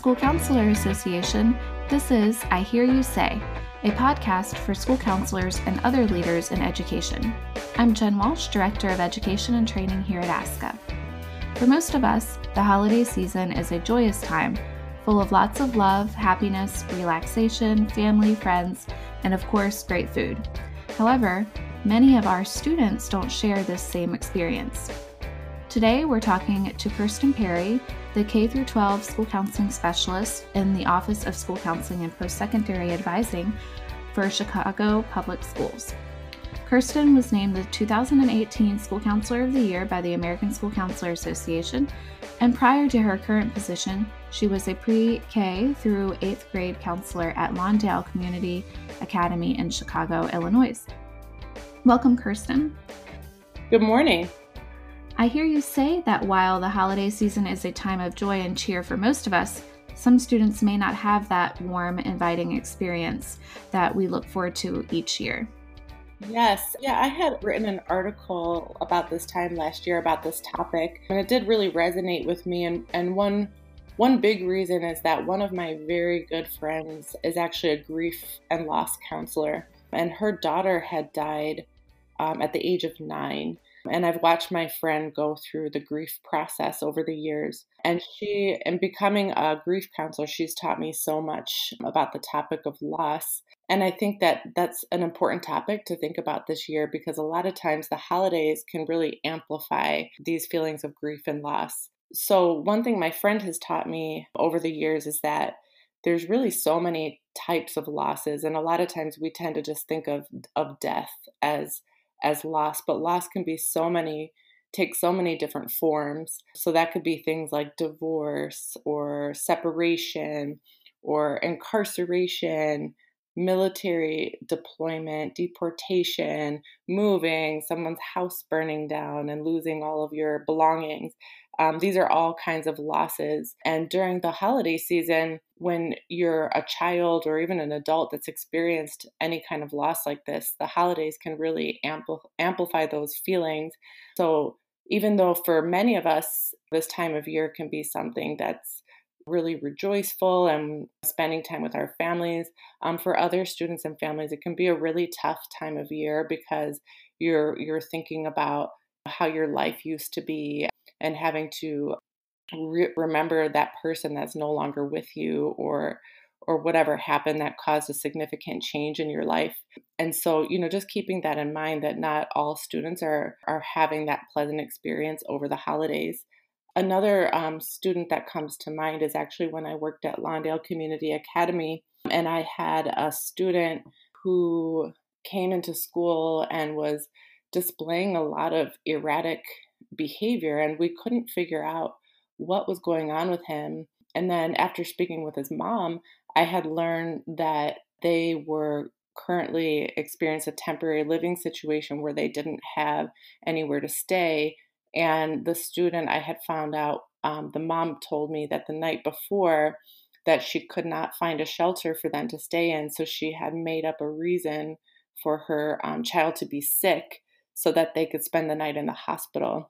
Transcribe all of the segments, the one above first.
School Counselor Association, this is I Hear You Say, a podcast for school counselors and other leaders in education. I'm Jen Walsh, Director of Education and Training here at ASCA. For most of us, the holiday season is a joyous time, full of lots of love, happiness, relaxation, family, friends, and of course, great food. However, many of our students don't share this same experience. Today, we're talking to Kirsten Perry, the K 12 school counseling specialist in the Office of School Counseling and Post Secondary Advising for Chicago Public Schools. Kirsten was named the 2018 School Counselor of the Year by the American School Counselor Association, and prior to her current position, she was a pre K through 8th grade counselor at Lawndale Community Academy in Chicago, Illinois. Welcome, Kirsten. Good morning. I hear you say that while the holiday season is a time of joy and cheer for most of us, some students may not have that warm, inviting experience that we look forward to each year. Yes. Yeah, I had written an article about this time last year about this topic, and it did really resonate with me. And, and one one big reason is that one of my very good friends is actually a grief and loss counselor, and her daughter had died um, at the age of nine. And I've watched my friend go through the grief process over the years. And she, in becoming a grief counselor, she's taught me so much about the topic of loss. And I think that that's an important topic to think about this year because a lot of times the holidays can really amplify these feelings of grief and loss. So, one thing my friend has taught me over the years is that there's really so many types of losses and a lot of times we tend to just think of of death as as loss, but loss can be so many take so many different forms. So that could be things like divorce or separation or incarceration, military deployment, deportation, moving, someone's house burning down and losing all of your belongings. Um, these are all kinds of losses. And during the holiday season, when you're a child or even an adult that's experienced any kind of loss like this, the holidays can really ampl- amplify those feelings. So, even though for many of us, this time of year can be something that's really rejoiceful and spending time with our families. Um, for other students and families, it can be a really tough time of year because you're you're thinking about how your life used to be and having to re- remember that person that's no longer with you or or whatever happened that caused a significant change in your life. And so, you know, just keeping that in mind that not all students are are having that pleasant experience over the holidays. Another um, student that comes to mind is actually when I worked at Lawndale Community Academy, and I had a student who came into school and was displaying a lot of erratic behavior, and we couldn't figure out what was going on with him. And then after speaking with his mom, I had learned that they were currently experiencing a temporary living situation where they didn't have anywhere to stay. And the student I had found out, um, the mom told me that the night before that she could not find a shelter for them to stay in. So she had made up a reason for her um, child to be sick so that they could spend the night in the hospital.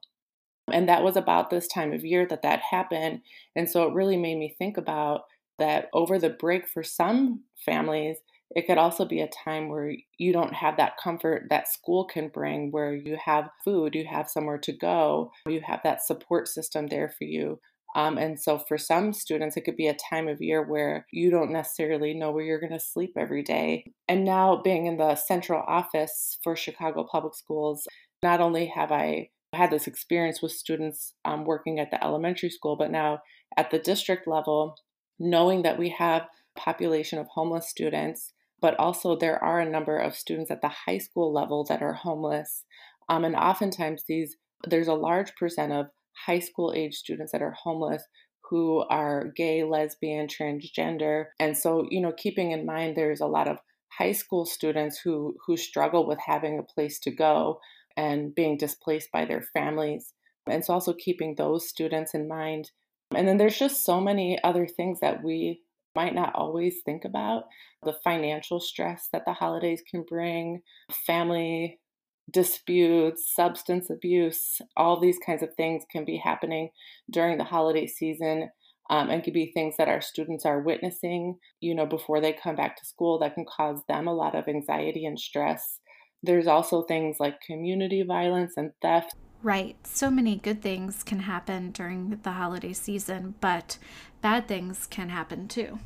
And that was about this time of year that that happened. And so it really made me think about that over the break for some families, it could also be a time where you don't have that comfort that school can bring, where you have food, you have somewhere to go, you have that support system there for you. Um, and so for some students, it could be a time of year where you don't necessarily know where you're going to sleep every day. And now, being in the central office for Chicago Public Schools, not only have I had this experience with students um, working at the elementary school, but now at the district level, knowing that we have a population of homeless students, but also there are a number of students at the high school level that are homeless. Um, and oftentimes these there's a large percent of high school age students that are homeless who are gay, lesbian, transgender. And so, you know, keeping in mind there's a lot of high school students who who struggle with having a place to go and being displaced by their families. And so also keeping those students in mind. And then there's just so many other things that we might not always think about the financial stress that the holidays can bring, family disputes, substance abuse, all these kinds of things can be happening during the holiday season. Um, and could be things that our students are witnessing, you know, before they come back to school that can cause them a lot of anxiety and stress. There's also things like community violence and theft. Right. So many good things can happen during the holiday season, but bad things can happen too.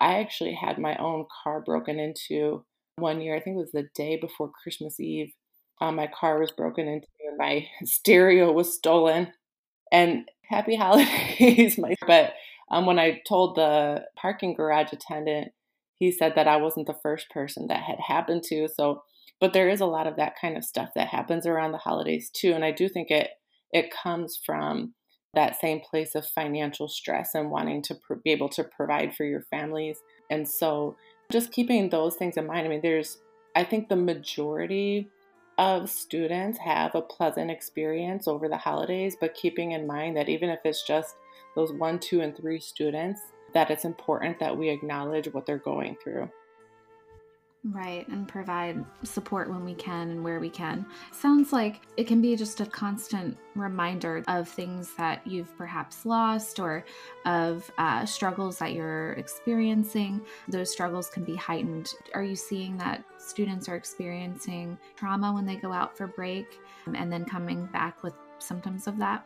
I actually had my own car broken into one year. I think it was the day before Christmas Eve. Um, my car was broken into and my stereo was stolen. And happy holidays, my but um, when I told the parking garage attendant, he said that I wasn't the first person that had happened to. So, but there is a lot of that kind of stuff that happens around the holidays too, and I do think it it comes from that same place of financial stress and wanting to pr- be able to provide for your families. And so just keeping those things in mind. I mean, there's, I think the majority of students have a pleasant experience over the holidays, but keeping in mind that even if it's just those one, two, and three students, that it's important that we acknowledge what they're going through. Right, and provide support when we can and where we can. Sounds like it can be just a constant reminder of things that you've perhaps lost or of uh, struggles that you're experiencing. Those struggles can be heightened. Are you seeing that students are experiencing trauma when they go out for break and then coming back with symptoms of that?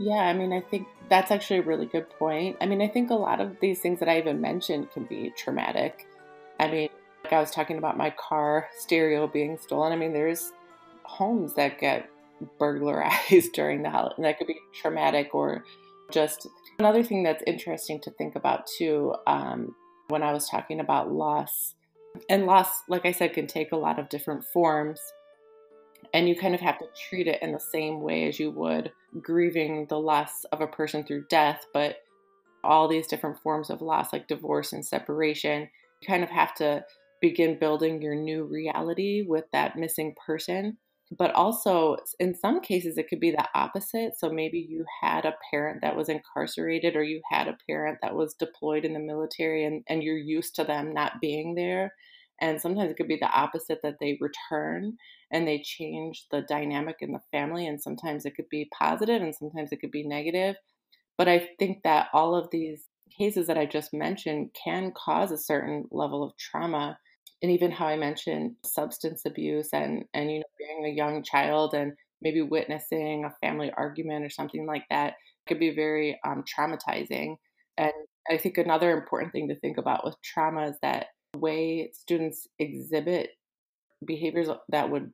Yeah, I mean, I think that's actually a really good point. I mean, I think a lot of these things that I even mentioned can be traumatic. I mean, like I was talking about my car stereo being stolen. I mean, there's homes that get burglarized during the holiday. And that could be traumatic or just another thing that's interesting to think about too. Um, when I was talking about loss, and loss, like I said, can take a lot of different forms. And you kind of have to treat it in the same way as you would grieving the loss of a person through death, but all these different forms of loss, like divorce and separation, you kind of have to begin building your new reality with that missing person. But also, in some cases, it could be the opposite. So maybe you had a parent that was incarcerated, or you had a parent that was deployed in the military, and, and you're used to them not being there. And sometimes it could be the opposite that they return and they change the dynamic in the family. And sometimes it could be positive and sometimes it could be negative. But I think that all of these cases that I just mentioned can cause a certain level of trauma and even how I mentioned substance abuse and and you know being a young child and maybe witnessing a family argument or something like that could be very um, traumatizing. And I think another important thing to think about with trauma is that the way students exhibit behaviors that would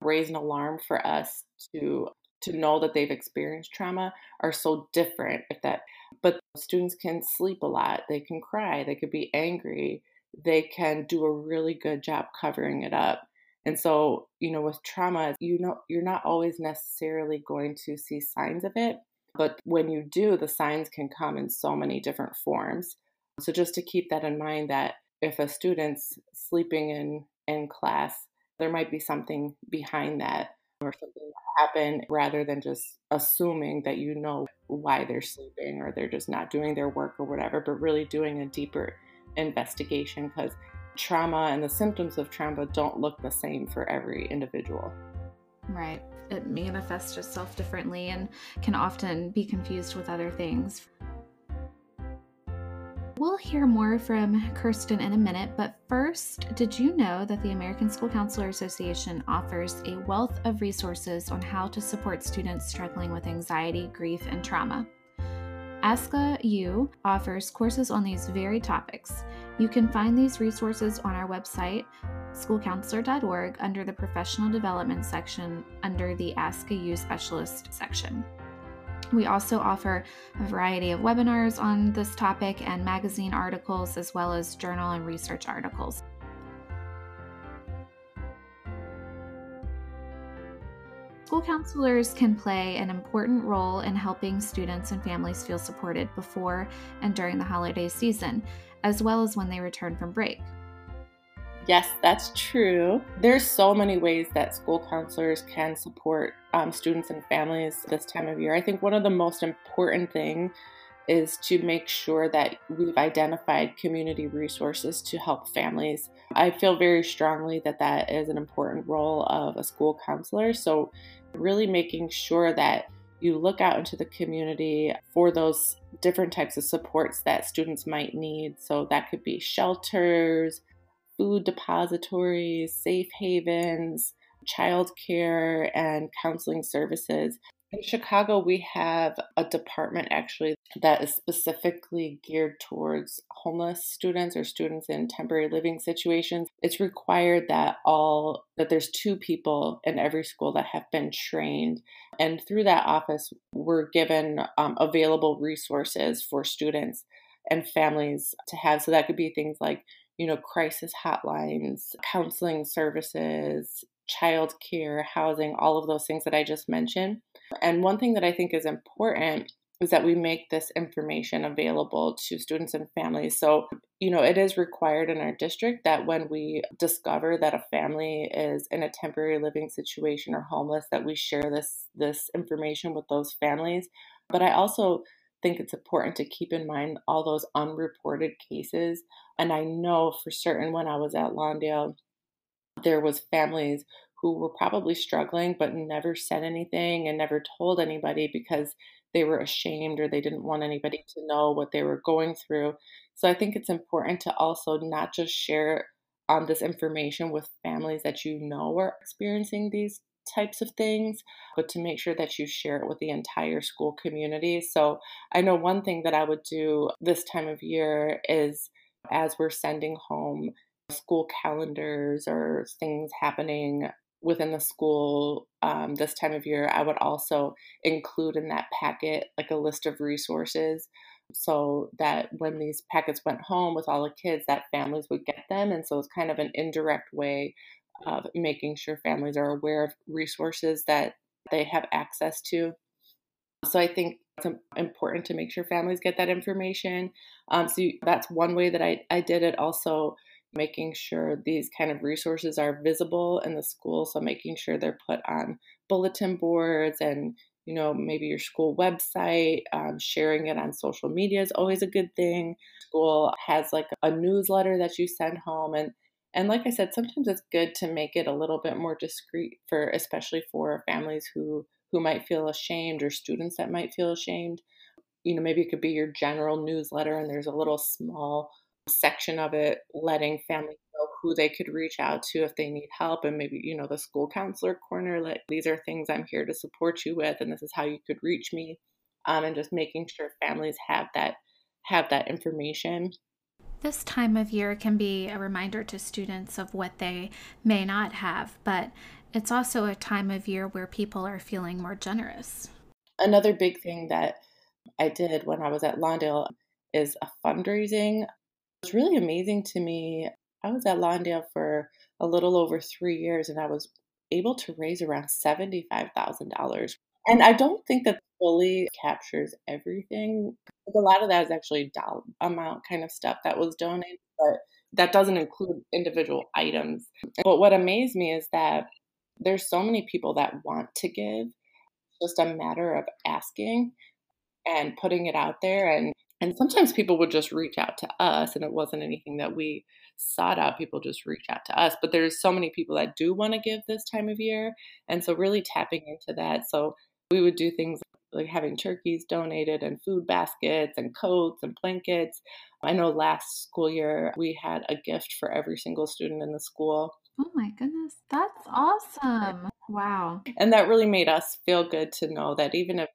raise an alarm for us to to know that they've experienced trauma are so different if that but students can sleep a lot they can cry they could be angry they can do a really good job covering it up. And so, you know, with trauma, you know, you're not always necessarily going to see signs of it, but when you do, the signs can come in so many different forms. So just to keep that in mind that if a student's sleeping in in class, there might be something behind that or something that happened rather than just assuming that you know why they're sleeping or they're just not doing their work or whatever, but really doing a deeper investigation because trauma and the symptoms of trauma don't look the same for every individual. Right. It manifests itself differently and can often be confused with other things. We'll hear more from Kirsten in a minute, but first, did you know that the American School Counselor Association offers a wealth of resources on how to support students struggling with anxiety, grief, and trauma? ASCA U offers courses on these very topics. You can find these resources on our website, schoolcounselor.org, under the Professional Development section under the ASCA U Specialist section. We also offer a variety of webinars on this topic and magazine articles, as well as journal and research articles. School counselors can play an important role in helping students and families feel supported before and during the holiday season, as well as when they return from break. Yes, that's true. There's so many ways that school counselors can support um, students and families this time of year. I think one of the most important thing is to make sure that we've identified community resources to help families. I feel very strongly that that is an important role of a school counselor. So, really making sure that you look out into the community for those different types of supports that students might need. So that could be shelters, food depositories, safe havens, childcare, and counseling services. In Chicago, we have a department actually that is specifically geared towards homeless students or students in temporary living situations. It's required that all that there's two people in every school that have been trained, and through that office, we're given um, available resources for students and families to have. So that could be things like you know crisis hotlines, counseling services, child care, housing, all of those things that I just mentioned. And one thing that I think is important is that we make this information available to students and families. So, you know, it is required in our district that when we discover that a family is in a temporary living situation or homeless that we share this this information with those families. But I also think it's important to keep in mind all those unreported cases. And I know for certain when I was at Lawndale there was families who were probably struggling but never said anything and never told anybody because they were ashamed or they didn't want anybody to know what they were going through. So I think it's important to also not just share um, this information with families that you know are experiencing these types of things, but to make sure that you share it with the entire school community. So I know one thing that I would do this time of year is as we're sending home school calendars or things happening within the school um, this time of year, I would also include in that packet like a list of resources so that when these packets went home with all the kids, that families would get them. And so it's kind of an indirect way of making sure families are aware of resources that they have access to. So I think it's important to make sure families get that information. Um, so you, that's one way that I, I did it. Also, making sure these kind of resources are visible in the school. So making sure they're put on bulletin boards and you know maybe your school website um, sharing it on social media is always a good thing school has like a newsletter that you send home and and like i said sometimes it's good to make it a little bit more discreet for especially for families who who might feel ashamed or students that might feel ashamed you know maybe it could be your general newsletter and there's a little small section of it letting families know who they could reach out to if they need help and maybe you know the school counselor corner like these are things i'm here to support you with and this is how you could reach me um, and just making sure families have that have that information. This time of year can be a reminder to students of what they may not have but it's also a time of year where people are feeling more generous. Another big thing that i did when i was at lawndale is a fundraising was really amazing to me. I was at Lawndale for a little over three years and I was able to raise around $75,000. And I don't think that fully captures everything. A lot of that is actually dollar amount kind of stuff that was donated, but that doesn't include individual items. But what amazed me is that there's so many people that want to give. It's just a matter of asking and putting it out there and and sometimes people would just reach out to us, and it wasn't anything that we sought out. People just reach out to us. But there's so many people that do want to give this time of year. And so, really tapping into that. So, we would do things like having turkeys donated and food baskets and coats and blankets. I know last school year we had a gift for every single student in the school. Oh my goodness, that's awesome. Wow. And that really made us feel good to know that even if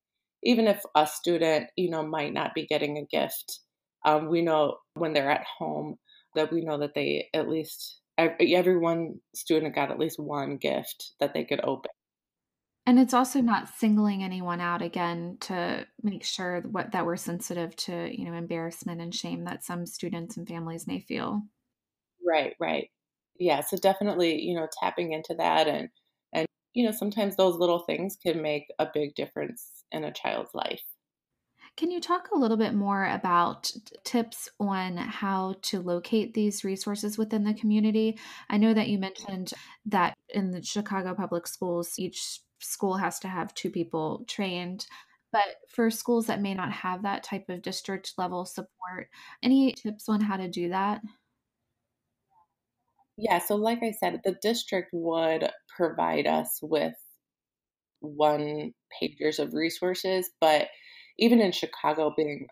even if a student, you know, might not be getting a gift, um, we know when they're at home that we know that they at least every one student got at least one gift that they could open. And it's also not singling anyone out again to make sure what that we're sensitive to, you know, embarrassment and shame that some students and families may feel. Right, right. Yeah, so definitely, you know, tapping into that and you know, sometimes those little things can make a big difference in a child's life. Can you talk a little bit more about tips on how to locate these resources within the community? I know that you mentioned that in the Chicago public schools, each school has to have two people trained. But for schools that may not have that type of district level support, any tips on how to do that? Yeah, so like I said, the district would provide us with one pagers of resources. But even in Chicago, being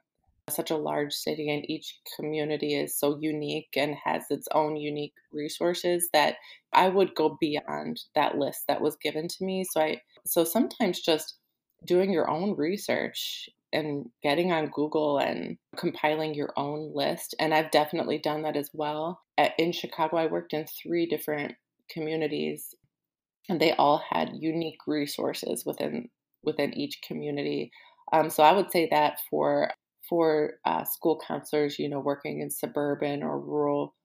such a large city and each community is so unique and has its own unique resources that I would go beyond that list that was given to me. So I so sometimes just doing your own research and getting on Google and compiling your own list and I've definitely done that as well. In Chicago I worked in 3 different communities and they all had unique resources within within each community. Um, so I would say that for for uh, school counselors, you know, working in suburban or rural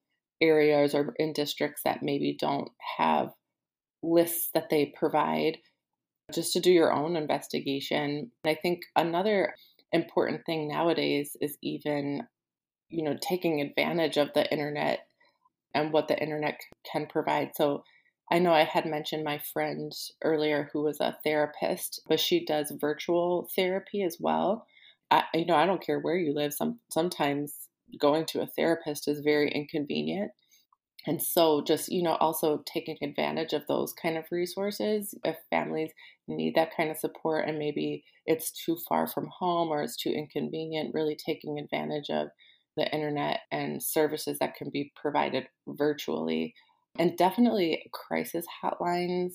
areas or in districts that maybe don't have lists that they provide, just to do your own investigation. I think another important thing nowadays is even, you know, taking advantage of the internet and what the internet can provide. So I know I had mentioned my friend earlier who was a therapist, but she does virtual therapy as well. I, you know, I don't care where you live. Some sometimes going to a therapist is very inconvenient. And so, just, you know, also taking advantage of those kind of resources if families need that kind of support and maybe it's too far from home or it's too inconvenient, really taking advantage of the internet and services that can be provided virtually. And definitely, crisis hotlines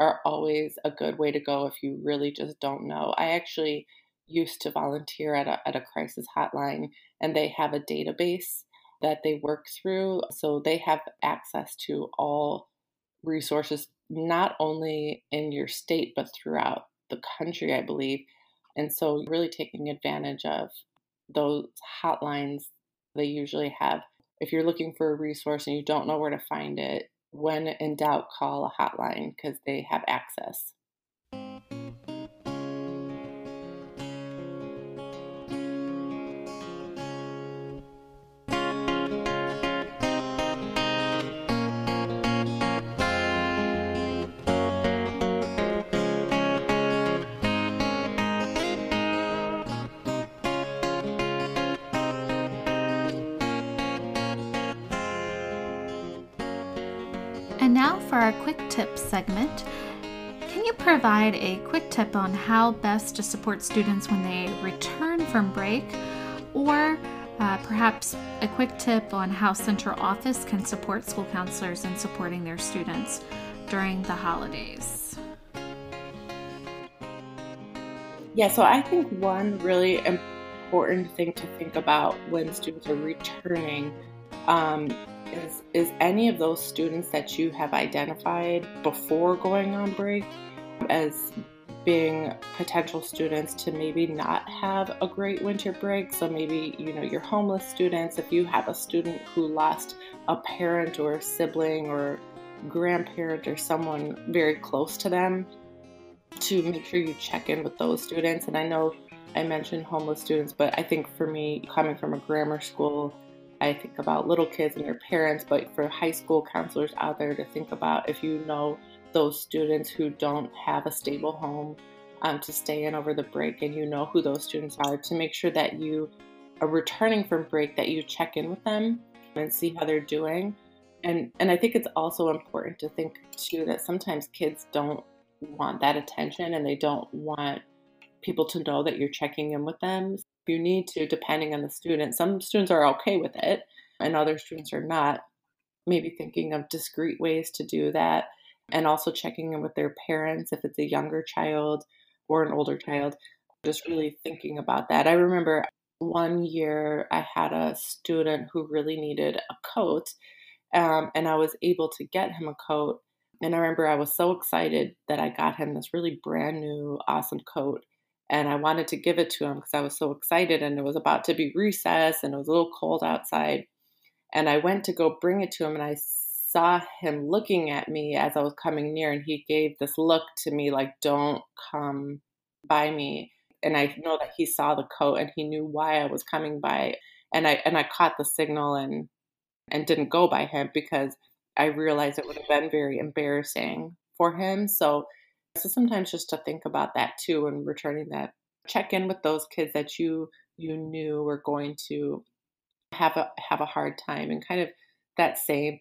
are always a good way to go if you really just don't know. I actually used to volunteer at a, at a crisis hotline, and they have a database that they work through. So they have access to all resources, not only in your state, but throughout the country, I believe. And so, really taking advantage of those hotlines they usually have. If you're looking for a resource and you don't know where to find it, when in doubt, call a hotline because they have access. Provide a quick tip on how best to support students when they return from break? Or uh, perhaps a quick tip on how Center Office can support school counselors in supporting their students during the holidays? Yeah, so I think one really important thing to think about when students are returning um, is is any of those students that you have identified before going on break as being potential students to maybe not have a great winter break. So maybe you know your homeless students. If you have a student who lost a parent or a sibling or grandparent or someone very close to them to make sure you check in with those students. And i know i mentioned homeless students but i think for me coming from a grammar school I think about little kids and their parents, but for high school counselors out there to think about if you know those students who don't have a stable home um, to stay in over the break and you know who those students are, to make sure that you are returning from break, that you check in with them and see how they're doing. And, and I think it's also important to think too that sometimes kids don't want that attention and they don't want people to know that you're checking in with them you need to, depending on the student. Some students are okay with it, and other students are not. Maybe thinking of discreet ways to do that, and also checking in with their parents if it's a younger child or an older child. Just really thinking about that. I remember one year I had a student who really needed a coat, um, and I was able to get him a coat. And I remember I was so excited that I got him this really brand new, awesome coat and I wanted to give it to him because I was so excited and it was about to be recess and it was a little cold outside. And I went to go bring it to him and I saw him looking at me as I was coming near and he gave this look to me like don't come by me. And I know that he saw the coat and he knew why I was coming by and I and I caught the signal and and didn't go by him because I realized it would have been very embarrassing for him. So so sometimes just to think about that too and returning that check in with those kids that you you knew were going to have a have a hard time and kind of that same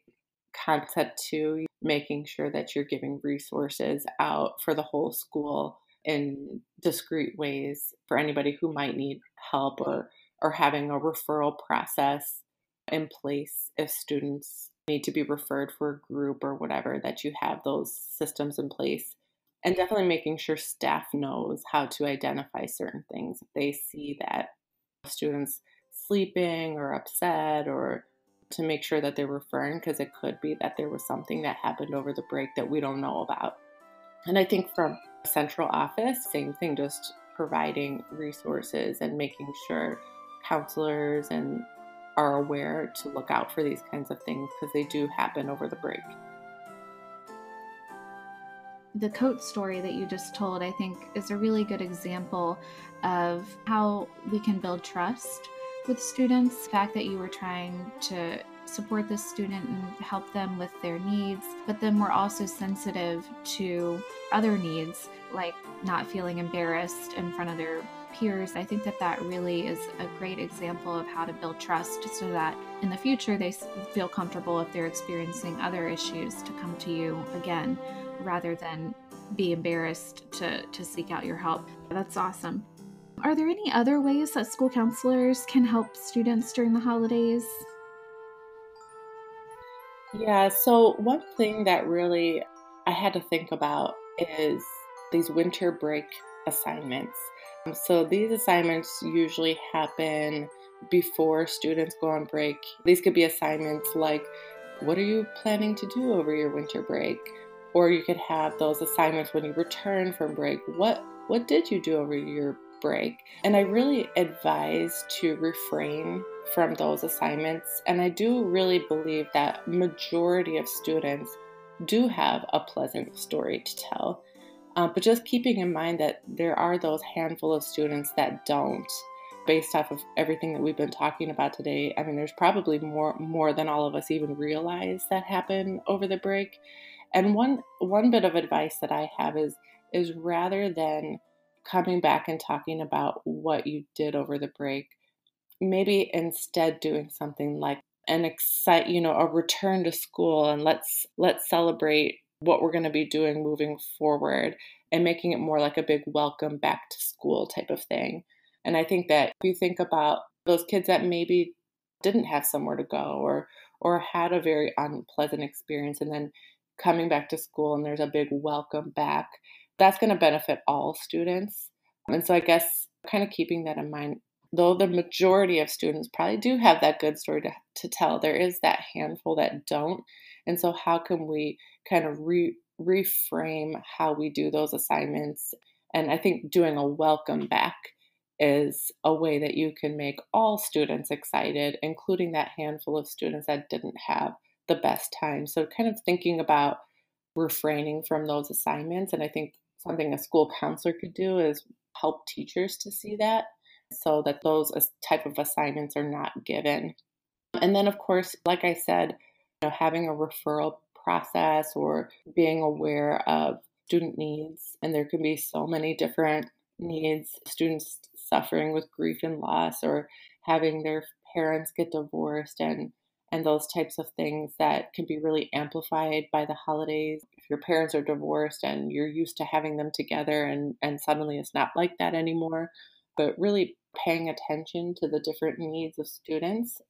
concept too, making sure that you're giving resources out for the whole school in discrete ways for anybody who might need help or or having a referral process in place if students need to be referred for a group or whatever that you have those systems in place. And definitely making sure staff knows how to identify certain things if they see that students sleeping or upset or to make sure that they're referring because it could be that there was something that happened over the break that we don't know about and i think from central office same thing just providing resources and making sure counselors and are aware to look out for these kinds of things because they do happen over the break. The coat story that you just told, I think, is a really good example of how we can build trust with students. The fact that you were trying to support the student and help them with their needs, but then we're also sensitive to other needs like not feeling embarrassed in front of their peers, I think that that really is a great example of how to build trust so that in the future they feel comfortable if they're experiencing other issues to come to you again rather than be embarrassed to, to seek out your help. That's awesome. Are there any other ways that school counselors can help students during the holidays? Yeah, so one thing that really I had to think about is these winter break assignments. Um, so these assignments usually happen before students go on break. These could be assignments like, what are you planning to do over your winter break? Or you could have those assignments when you return from break. What what did you do over your break? And I really advise to refrain from those assignments. And I do really believe that majority of students do have a pleasant story to tell. Uh, but just keeping in mind that there are those handful of students that don't, based off of everything that we've been talking about today. I mean, there's probably more more than all of us even realize that happen over the break. And one one bit of advice that I have is is rather than coming back and talking about what you did over the break, maybe instead doing something like an excite, you know, a return to school and let's let's celebrate what we're going to be doing moving forward and making it more like a big welcome back to school type of thing. And I think that if you think about those kids that maybe didn't have somewhere to go or or had a very unpleasant experience and then coming back to school and there's a big welcome back, that's going to benefit all students. And so I guess kind of keeping that in mind, though the majority of students probably do have that good story to, to tell, there is that handful that don't. And so, how can we kind of re, reframe how we do those assignments? And I think doing a welcome back is a way that you can make all students excited, including that handful of students that didn't have the best time. So, kind of thinking about refraining from those assignments. And I think something a school counselor could do is help teachers to see that so that those type of assignments are not given. And then, of course, like I said, you know, having a referral process or being aware of student needs. And there can be so many different needs students suffering with grief and loss or having their parents get divorced and and those types of things that can be really amplified by the holidays. Your parents are divorced and you're used to having them together and, and suddenly it's not like that anymore, but really paying attention to the different needs of students.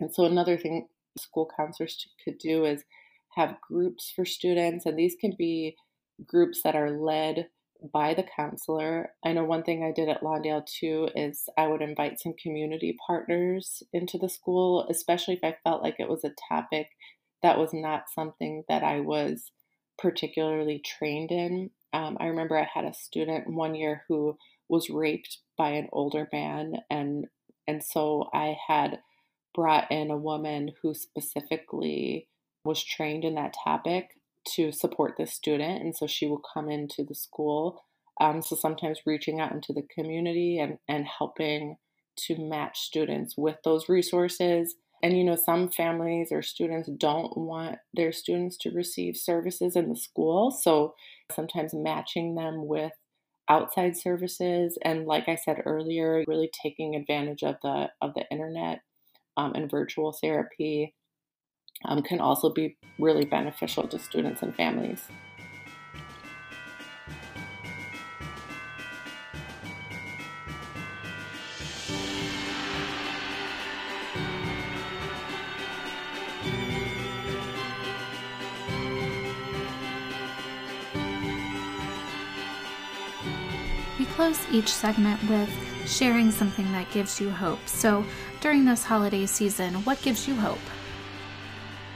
And so another thing school counselors could do is have groups for students, and these can be groups that are led by the counselor. I know one thing I did at Lawndale too is I would invite some community partners into the school, especially if I felt like it was a topic that was not something that I was particularly trained in. Um, I remember I had a student one year who was raped by an older man, and and so I had brought in a woman who specifically was trained in that topic to support this student. And so she will come into the school. Um, so sometimes reaching out into the community and, and helping to match students with those resources. And you know, some families or students don't want their students to receive services in the school. So sometimes matching them with outside services and like I said earlier, really taking advantage of the of the internet um, and virtual therapy um, can also be really beneficial to students and families. Close each segment with sharing something that gives you hope. So, during this holiday season, what gives you hope?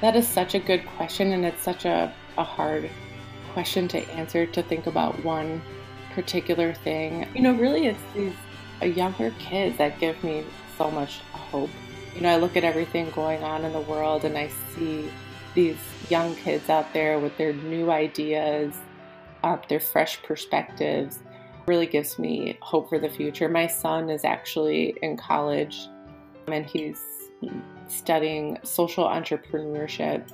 That is such a good question, and it's such a, a hard question to answer to think about one particular thing. You know, really, it's these uh, younger kids that give me so much hope. You know, I look at everything going on in the world and I see these young kids out there with their new ideas, uh, their fresh perspectives. Really gives me hope for the future. My son is actually in college and he's studying social entrepreneurship,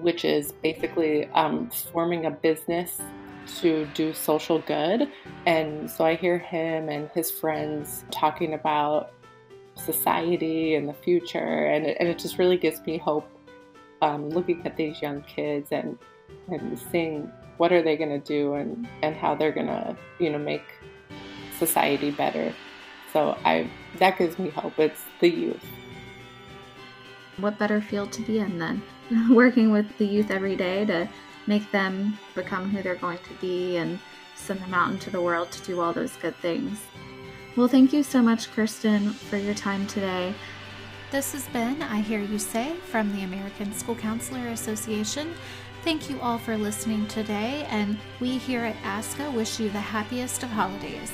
which is basically um, forming a business to do social good. And so I hear him and his friends talking about society and the future, and it, and it just really gives me hope um, looking at these young kids and, and seeing what are they going to do and, and how they're going to, you know, make society better. So I that gives me hope. It's the youth. What better field to be in than working with the youth every day to make them become who they're going to be and send them out into the world to do all those good things. Well, thank you so much, Kirsten, for your time today. This has been I Hear You Say from the American School Counselor Association. Thank you all for listening today, and we here at ASCA wish you the happiest of holidays.